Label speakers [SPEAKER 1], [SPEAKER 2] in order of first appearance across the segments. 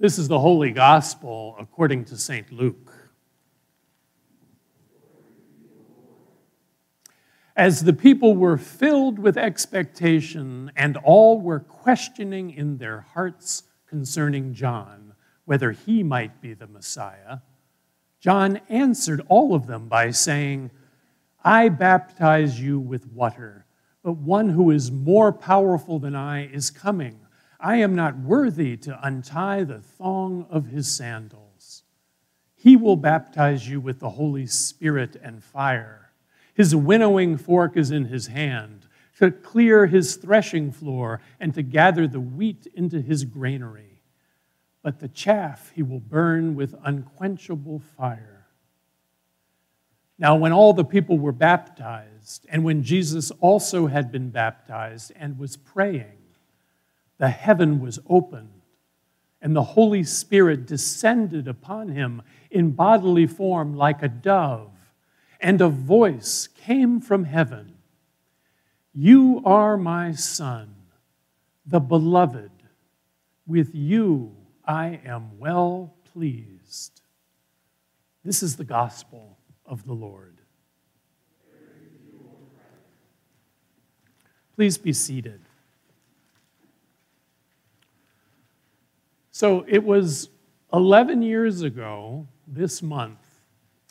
[SPEAKER 1] This is the Holy Gospel according to St. Luke. As the people were filled with expectation and all were questioning in their hearts concerning John whether he might be the Messiah, John answered all of them by saying, I baptize you with water, but one who is more powerful than I is coming. I am not worthy to untie the thong of his sandals. He will baptize you with the Holy Spirit and fire. His winnowing fork is in his hand to clear his threshing floor and to gather the wheat into his granary. But the chaff he will burn with unquenchable fire. Now, when all the people were baptized, and when Jesus also had been baptized and was praying, the heaven was opened, and the Holy Spirit descended upon him in bodily form like a dove, and a voice came from heaven You are my Son, the beloved. With you I am well pleased. This is the gospel of the Lord. Please be seated. So it was 11 years ago this month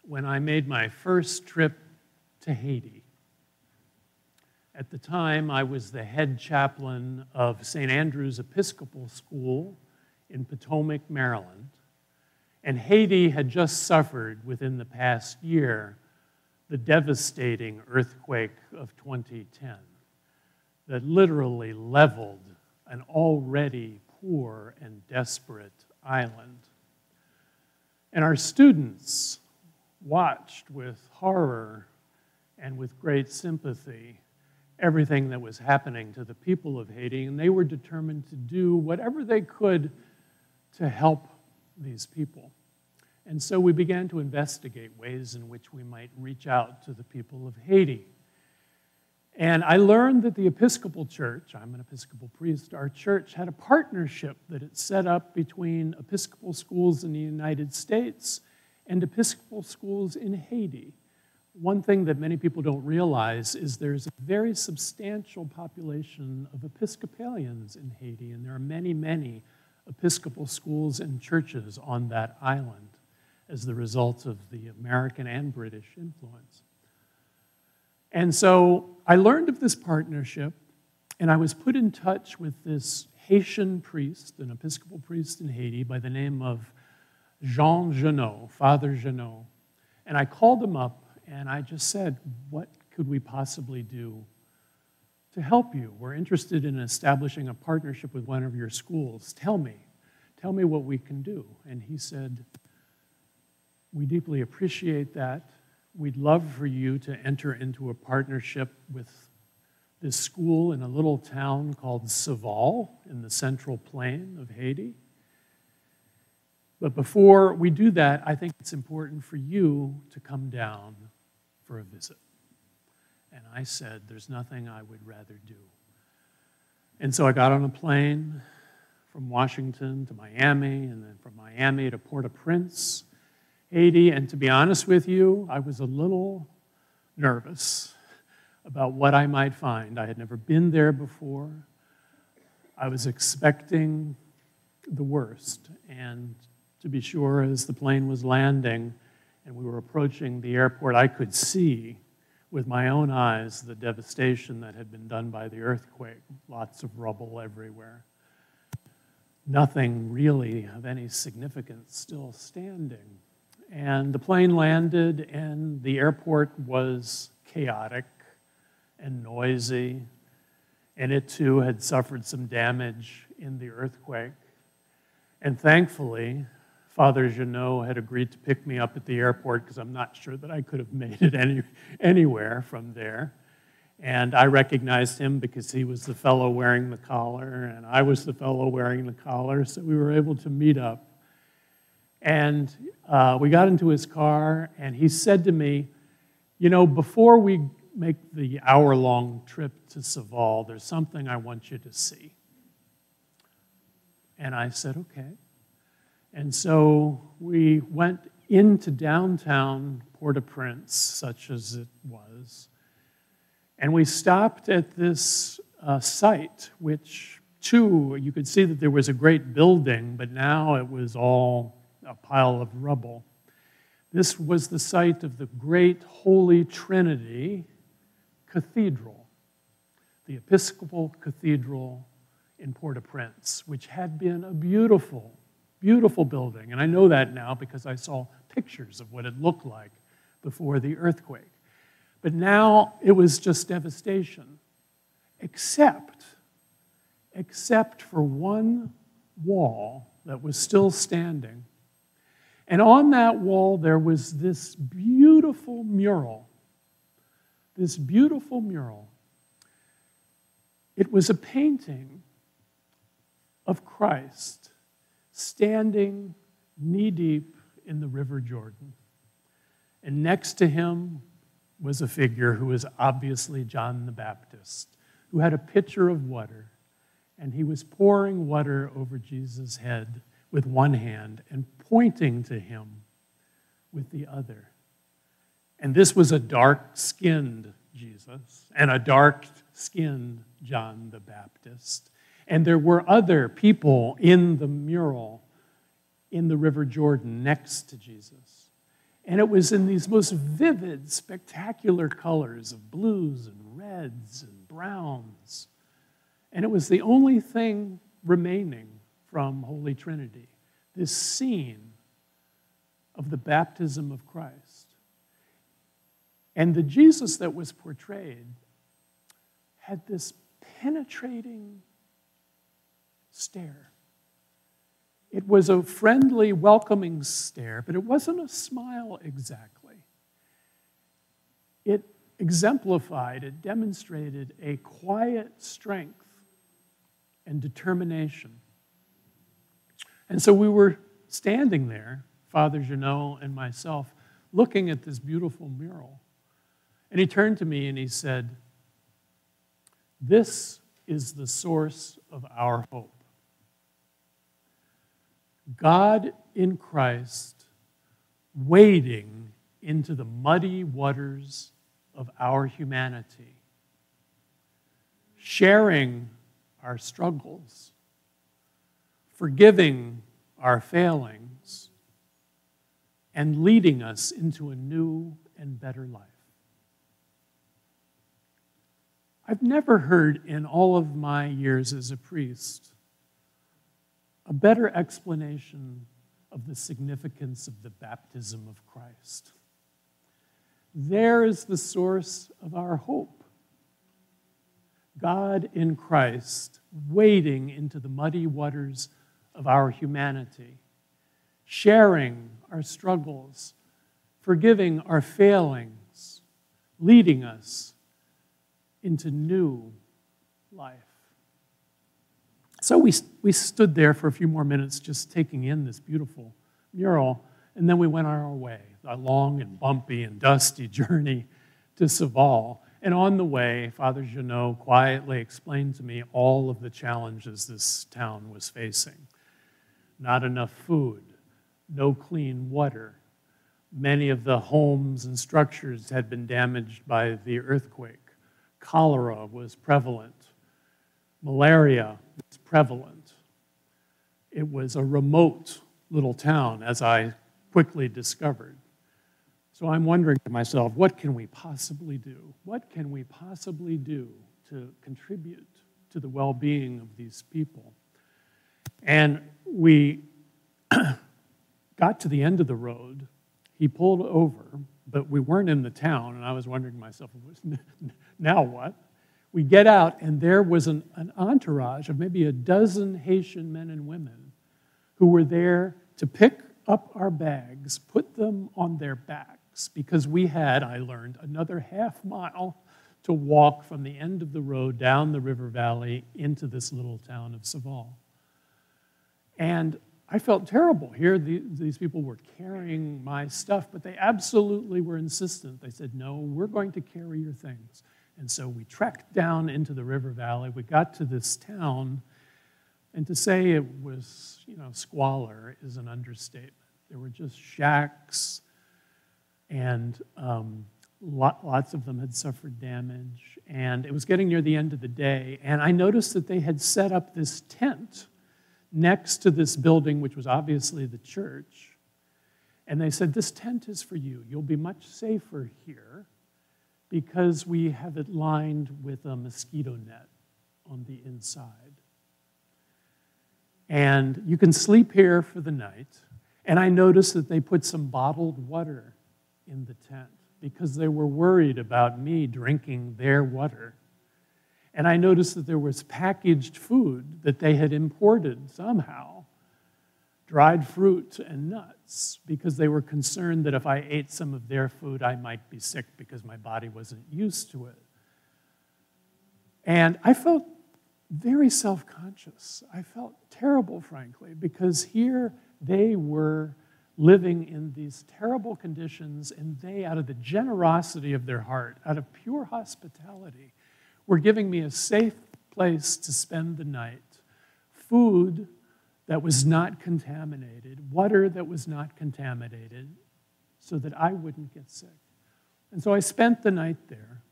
[SPEAKER 1] when I made my first trip to Haiti. At the time, I was the head chaplain of St. Andrew's Episcopal School in Potomac, Maryland. And Haiti had just suffered within the past year the devastating earthquake of 2010 that literally leveled an already poor and desperate island. And our students watched with horror and with great sympathy everything that was happening to the people of Haiti, and they were determined to do whatever they could to help these people. And so we began to investigate ways in which we might reach out to the people of Haiti. And I learned that the Episcopal Church, I'm an Episcopal priest, our church had a partnership that it set up between Episcopal schools in the United States and Episcopal schools in Haiti. One thing that many people don't realize is there's a very substantial population of Episcopalians in Haiti, and there are many, many Episcopal schools and churches on that island as the result of the American and British influence. And so I learned of this partnership, and I was put in touch with this Haitian priest, an Episcopal priest in Haiti by the name of Jean Genot, Father Genot. And I called him up and I just said, What could we possibly do to help you? We're interested in establishing a partnership with one of your schools. Tell me, tell me what we can do. And he said, We deeply appreciate that. We'd love for you to enter into a partnership with this school in a little town called Saval in the central plain of Haiti. But before we do that, I think it's important for you to come down for a visit. And I said, There's nothing I would rather do. And so I got on a plane from Washington to Miami, and then from Miami to Port au Prince, Haiti. And to be honest with you, I was a little nervous about what I might find. I had never been there before. I was expecting the worst. And to be sure, as the plane was landing and we were approaching the airport, I could see with my own eyes the devastation that had been done by the earthquake, lots of rubble everywhere. Nothing really of any significance still standing. And the plane landed, and the airport was chaotic and noisy, and it too had suffered some damage in the earthquake. And thankfully, Father Genot had agreed to pick me up at the airport because I'm not sure that I could have made it any, anywhere from there. And I recognized him because he was the fellow wearing the collar, and I was the fellow wearing the collar, so we were able to meet up. And uh, we got into his car, and he said to me, You know, before we make the hour long trip to Saval, there's something I want you to see. And I said, Okay. And so we went into downtown Port au Prince, such as it was, and we stopped at this uh, site, which, too, you could see that there was a great building, but now it was all a pile of rubble. This was the site of the great Holy Trinity Cathedral, the Episcopal Cathedral in Port au Prince, which had been a beautiful, beautiful building. And I know that now because I saw pictures of what it looked like before the earthquake. But now it was just devastation, except, except for one wall that was still standing. And on that wall, there was this beautiful mural. This beautiful mural. It was a painting of Christ standing knee deep in the River Jordan. And next to him was a figure who was obviously John the Baptist, who had a pitcher of water, and he was pouring water over Jesus' head with one hand and pointing to him with the other. And this was a dark skinned Jesus and a dark skinned John the Baptist. And there were other people in the mural in the River Jordan next to Jesus. And it was in these most vivid, spectacular colors of blues and reds and browns. And it was the only thing remaining from Holy Trinity this scene of the baptism of Christ. And the Jesus that was portrayed had this penetrating stare. It was a friendly, welcoming stare, but it wasn't a smile exactly. It exemplified, it demonstrated a quiet strength and determination. And so we were standing there, Father Janot and myself, looking at this beautiful mural. And he turned to me and he said, This is the source of our hope. God in Christ wading into the muddy waters of our humanity, sharing our struggles, forgiving our failings, and leading us into a new and better life. I've never heard in all of my years as a priest a better explanation of the significance of the baptism of Christ. There is the source of our hope. God in Christ wading into the muddy waters of our humanity, sharing our struggles, forgiving our failings, leading us into new life. So we, we stood there for a few more minutes just taking in this beautiful mural, and then we went on our way, a long and bumpy and dusty journey to Saval. And on the way, Father Janot quietly explained to me all of the challenges this town was facing not enough food, no clean water. Many of the homes and structures had been damaged by the earthquake. Cholera was prevalent. Malaria was prevalent. It was a remote little town, as I quickly discovered. So I'm wondering to myself, what can we possibly do? What can we possibly do to contribute to the well being of these people? And we got to the end of the road. He pulled over, but we weren't in the town, and I was wondering myself, now what? we get out, and there was an, an entourage of maybe a dozen Haitian men and women who were there to pick up our bags, put them on their backs, because we had, I learned, another half mile to walk from the end of the road down the river valley into this little town of Saval. And I felt terrible. Here, the, these people were carrying my stuff, but they absolutely were insistent. They said, No, we're going to carry your things. And so we trekked down into the river valley. We got to this town, and to say it was you know, squalor is an understatement. There were just shacks, and um, lots of them had suffered damage. And it was getting near the end of the day, and I noticed that they had set up this tent next to this building, which was obviously the church. And they said, This tent is for you. You'll be much safer here because we have it lined with a mosquito net on the inside. And you can sleep here for the night. And I noticed that they put some bottled water in the tent because they were worried about me drinking their water. And I noticed that there was packaged food that they had imported somehow dried fruit and nuts because they were concerned that if I ate some of their food, I might be sick because my body wasn't used to it. And I felt very self conscious. I felt terrible, frankly, because here they were living in these terrible conditions, and they, out of the generosity of their heart, out of pure hospitality, were giving me a safe place to spend the night, food that was not contaminated, water that was not contaminated, so that I wouldn't get sick. And so I spent the night there.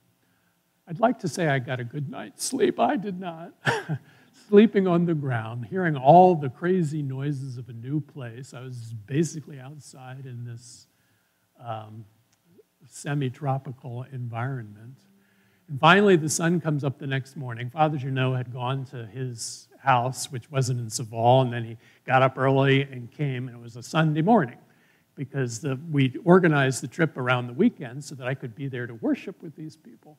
[SPEAKER 1] I'd like to say I got a good night's sleep. I did not. Sleeping on the ground, hearing all the crazy noises of a new place. I was basically outside in this um, semi tropical environment. And finally, the sun comes up the next morning. Father Junot had gone to his house, which wasn't in Saval, and then he got up early and came, and it was a Sunday morning because we organized the trip around the weekend so that I could be there to worship with these people.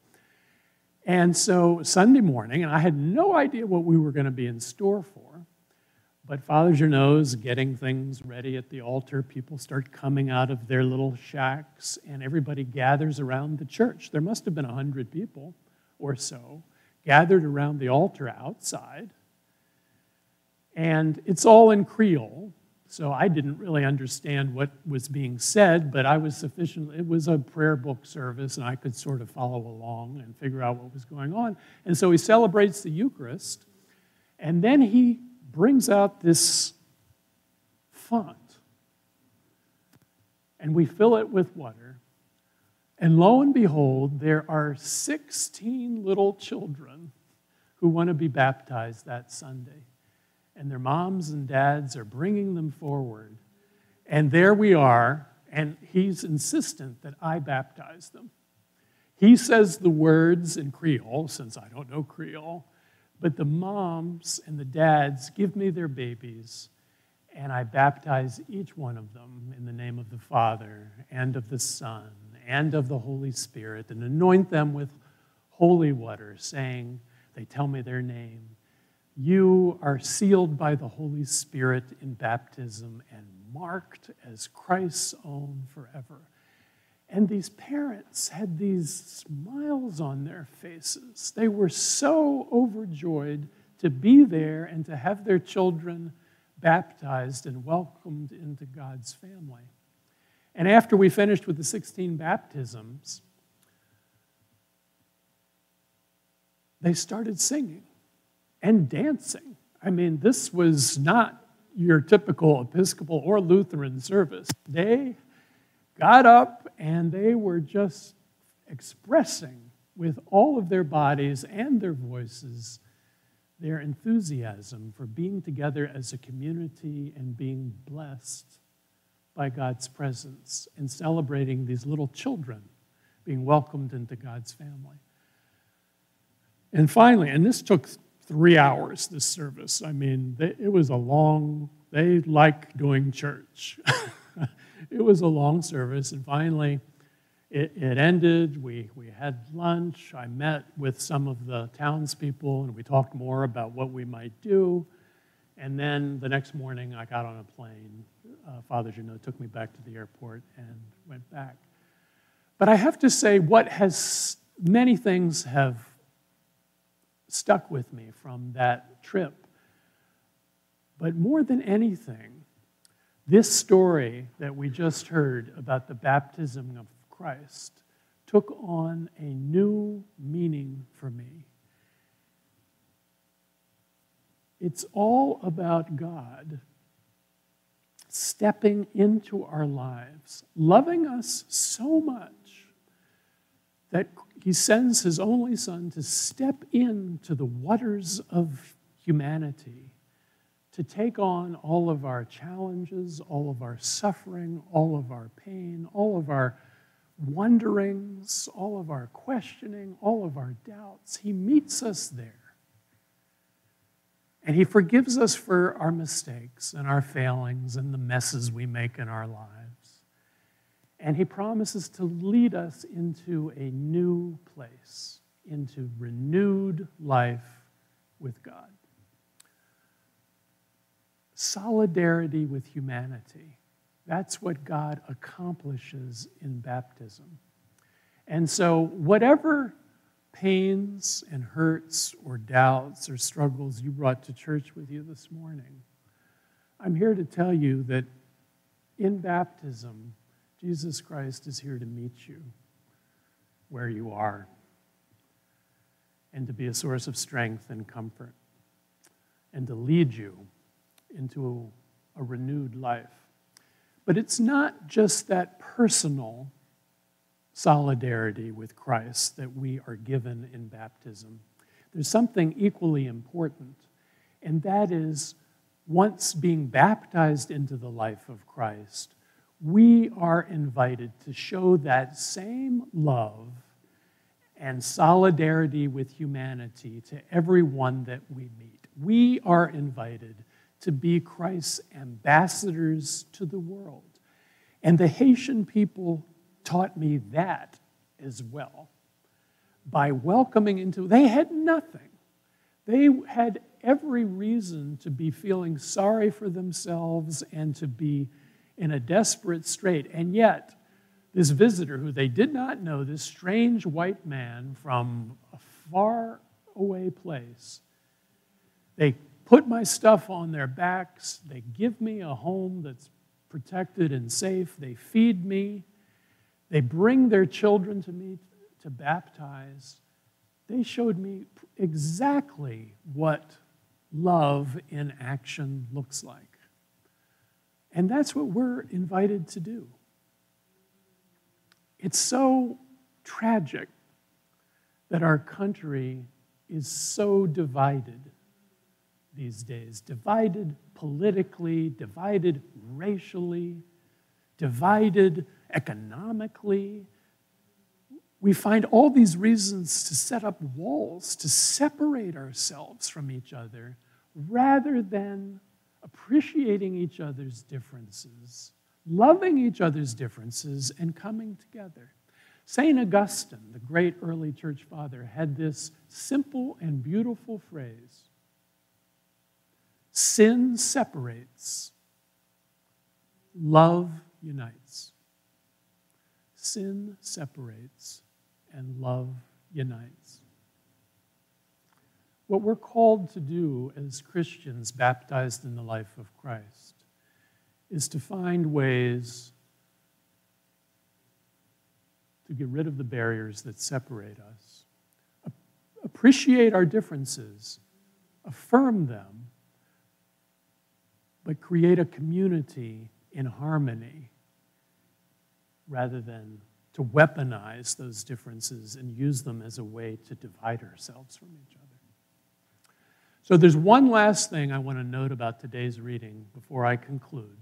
[SPEAKER 1] And so Sunday morning, and I had no idea what we were going to be in store for, but Father Junot's getting things ready at the altar. People start coming out of their little shacks, and everybody gathers around the church. There must have been 100 people or so gathered around the altar outside. And it's all in Creole, so I didn't really understand what was being said, but I was sufficient. It was a prayer book service, and I could sort of follow along and figure out what was going on. And so he celebrates the Eucharist, and then he brings out this font, and we fill it with water. And lo and behold, there are 16 little children who want to be baptized that Sunday. And their moms and dads are bringing them forward. And there we are, and he's insistent that I baptize them. He says the words in Creole, since I don't know Creole, but the moms and the dads give me their babies, and I baptize each one of them in the name of the Father and of the Son and of the Holy Spirit, and anoint them with holy water, saying, They tell me their name. You are sealed by the Holy Spirit in baptism and marked as Christ's own forever. And these parents had these smiles on their faces. They were so overjoyed to be there and to have their children baptized and welcomed into God's family. And after we finished with the 16 baptisms, they started singing and dancing. I mean, this was not your typical Episcopal or Lutheran service. They got up and they were just expressing with all of their bodies and their voices their enthusiasm for being together as a community and being blessed by God's presence and celebrating these little children being welcomed into God's family. And finally, and this took three hours, this service. I mean, it was a long, they like doing church. it was a long service, and finally it, it, ended. We, we had lunch. I met with some of the townspeople, and we talked more about what we might do. And then the next morning, I got on a plane. Uh, Father Junot took me back to the airport and went back. But I have to say, what has many things have stuck with me from that trip. But more than anything, this story that we just heard about the baptism of Christ took on a new meaning for me. It's all about God stepping into our lives, loving us so much that he sends his only son to step into the waters of humanity, to take on all of our challenges, all of our suffering, all of our pain, all of our wonderings, all of our questioning, all of our doubts. He meets us there. And He forgives us for our mistakes and our failings and the messes we make in our lives. And He promises to lead us into a new place, into renewed life with God. Solidarity with humanity. That's what God accomplishes in baptism. And so, whatever pains and hurts or doubts or struggles you brought to church with you this morning, I'm here to tell you that in baptism, Jesus Christ is here to meet you where you are and to be a source of strength and comfort and to lead you into a, a renewed life. But it's not just that personal solidarity with Christ that we are given in baptism. There's something equally important, and that is once being baptized into the life of Christ, we are invited to show that same love and solidarity with humanity to everyone that we meet. We are invited to be Christ's ambassadors to the world. And the Haitian people taught me that as well. By welcoming into, they had nothing. They had every reason to be feeling sorry for themselves and to be in a desperate strait. And yet, this visitor who they did not know, this strange white man from a far away place, they put my stuff on their backs. They give me a home that's protected and safe. They feed me. They bring their children to me to baptize. They showed me exactly what love in action looks like. And that's what we're invited to do. It's so tragic that our country is so divided these days divided politically, divided racially, divided economically. We find all these reasons to set up walls, to separate ourselves from each other, rather than appreciating each other's differences, loving each other's differences, and coming together. St. Augustine, the great early church father, had this simple and beautiful phrase Sin separates, love unites. Sin separates, and love unites. What we're called to do as Christians baptized in the life of Christ is to find ways to get rid of the barriers that separate us, appreciate our differences, affirm them, but create a community in harmony rather than to weaponize those differences and use them as a way to divide ourselves from each other. So, there's one last thing I want to note about today's reading before I conclude.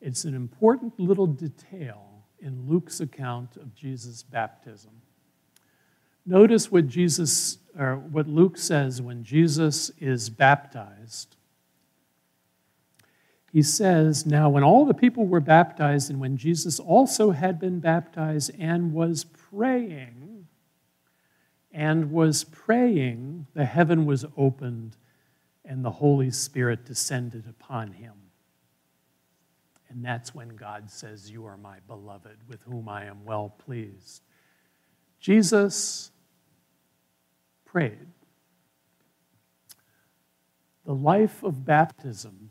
[SPEAKER 1] It's an important little detail in Luke's account of Jesus' baptism. Notice what Jesus or what Luke says when Jesus is baptized he says, Now, when all the people were baptized, and when Jesus also had been baptized and was praying, and was praying, the heaven was opened, and the Holy Spirit descended upon him. And that's when God says, You are my beloved, with whom I am well pleased. Jesus prayed. The life of baptism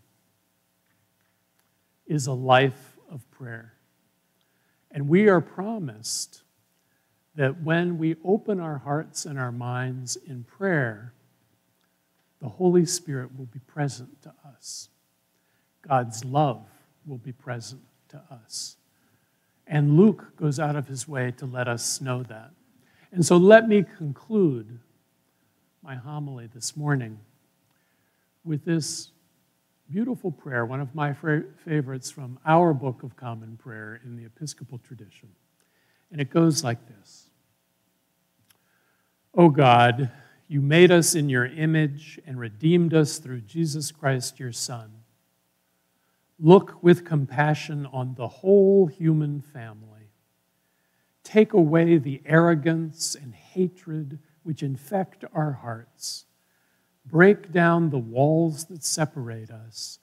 [SPEAKER 1] is a life of prayer. And we are promised that when we open our hearts and our minds in prayer, the Holy Spirit will be present to us. God's love will be present to us. And Luke goes out of his way to let us know that. And so let me conclude my homily this morning with this beautiful prayer, one of my favorites from our Book of Common Prayer in the Episcopal tradition. And it goes like this O God, you made us in your image and redeemed us through Jesus Christ, your Son. Look with compassion on the whole human family. Take away the arrogance and hatred which infect our hearts break down the walls that separate us,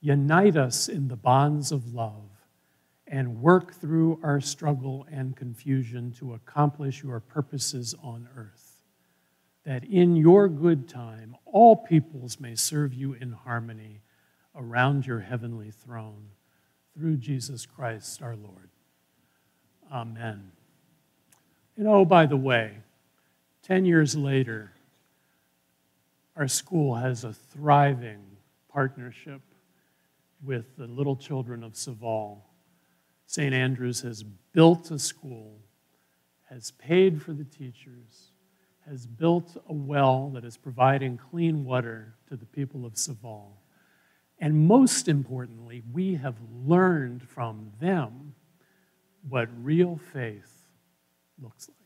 [SPEAKER 1] unite us in the bonds of love, and work through our struggle and confusion to accomplish your purposes on earth. That in your good time, all peoples may serve you in harmony around your heavenly throne through Jesus Christ our Lord. Amen. And oh, by the way, 10 years later, our school has a thriving partnership with the little children of Saval. St. Andrews has built a school, has paid for the teachers, has built a well that is providing clean water to the people of Saval. And most importantly, we have learned from them what real faith looks like.